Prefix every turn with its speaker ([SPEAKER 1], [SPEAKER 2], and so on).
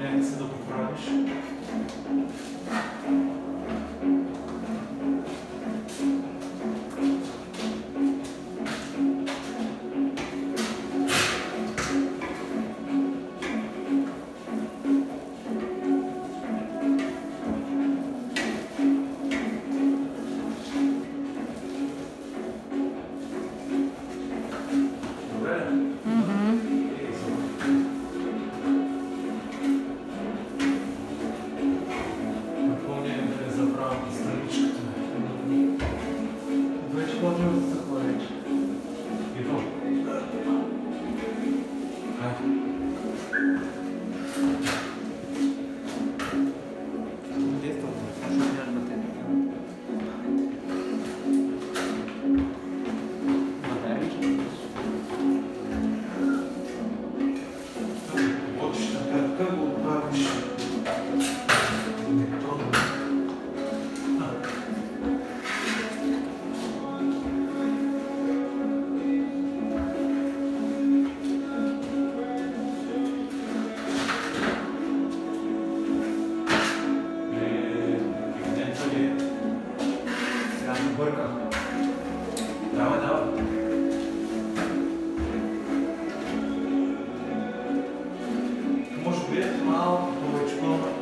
[SPEAKER 1] jak se to isso.
[SPEAKER 2] складывается такое.
[SPEAKER 1] Иду. А? mesmo mal, noite, bom.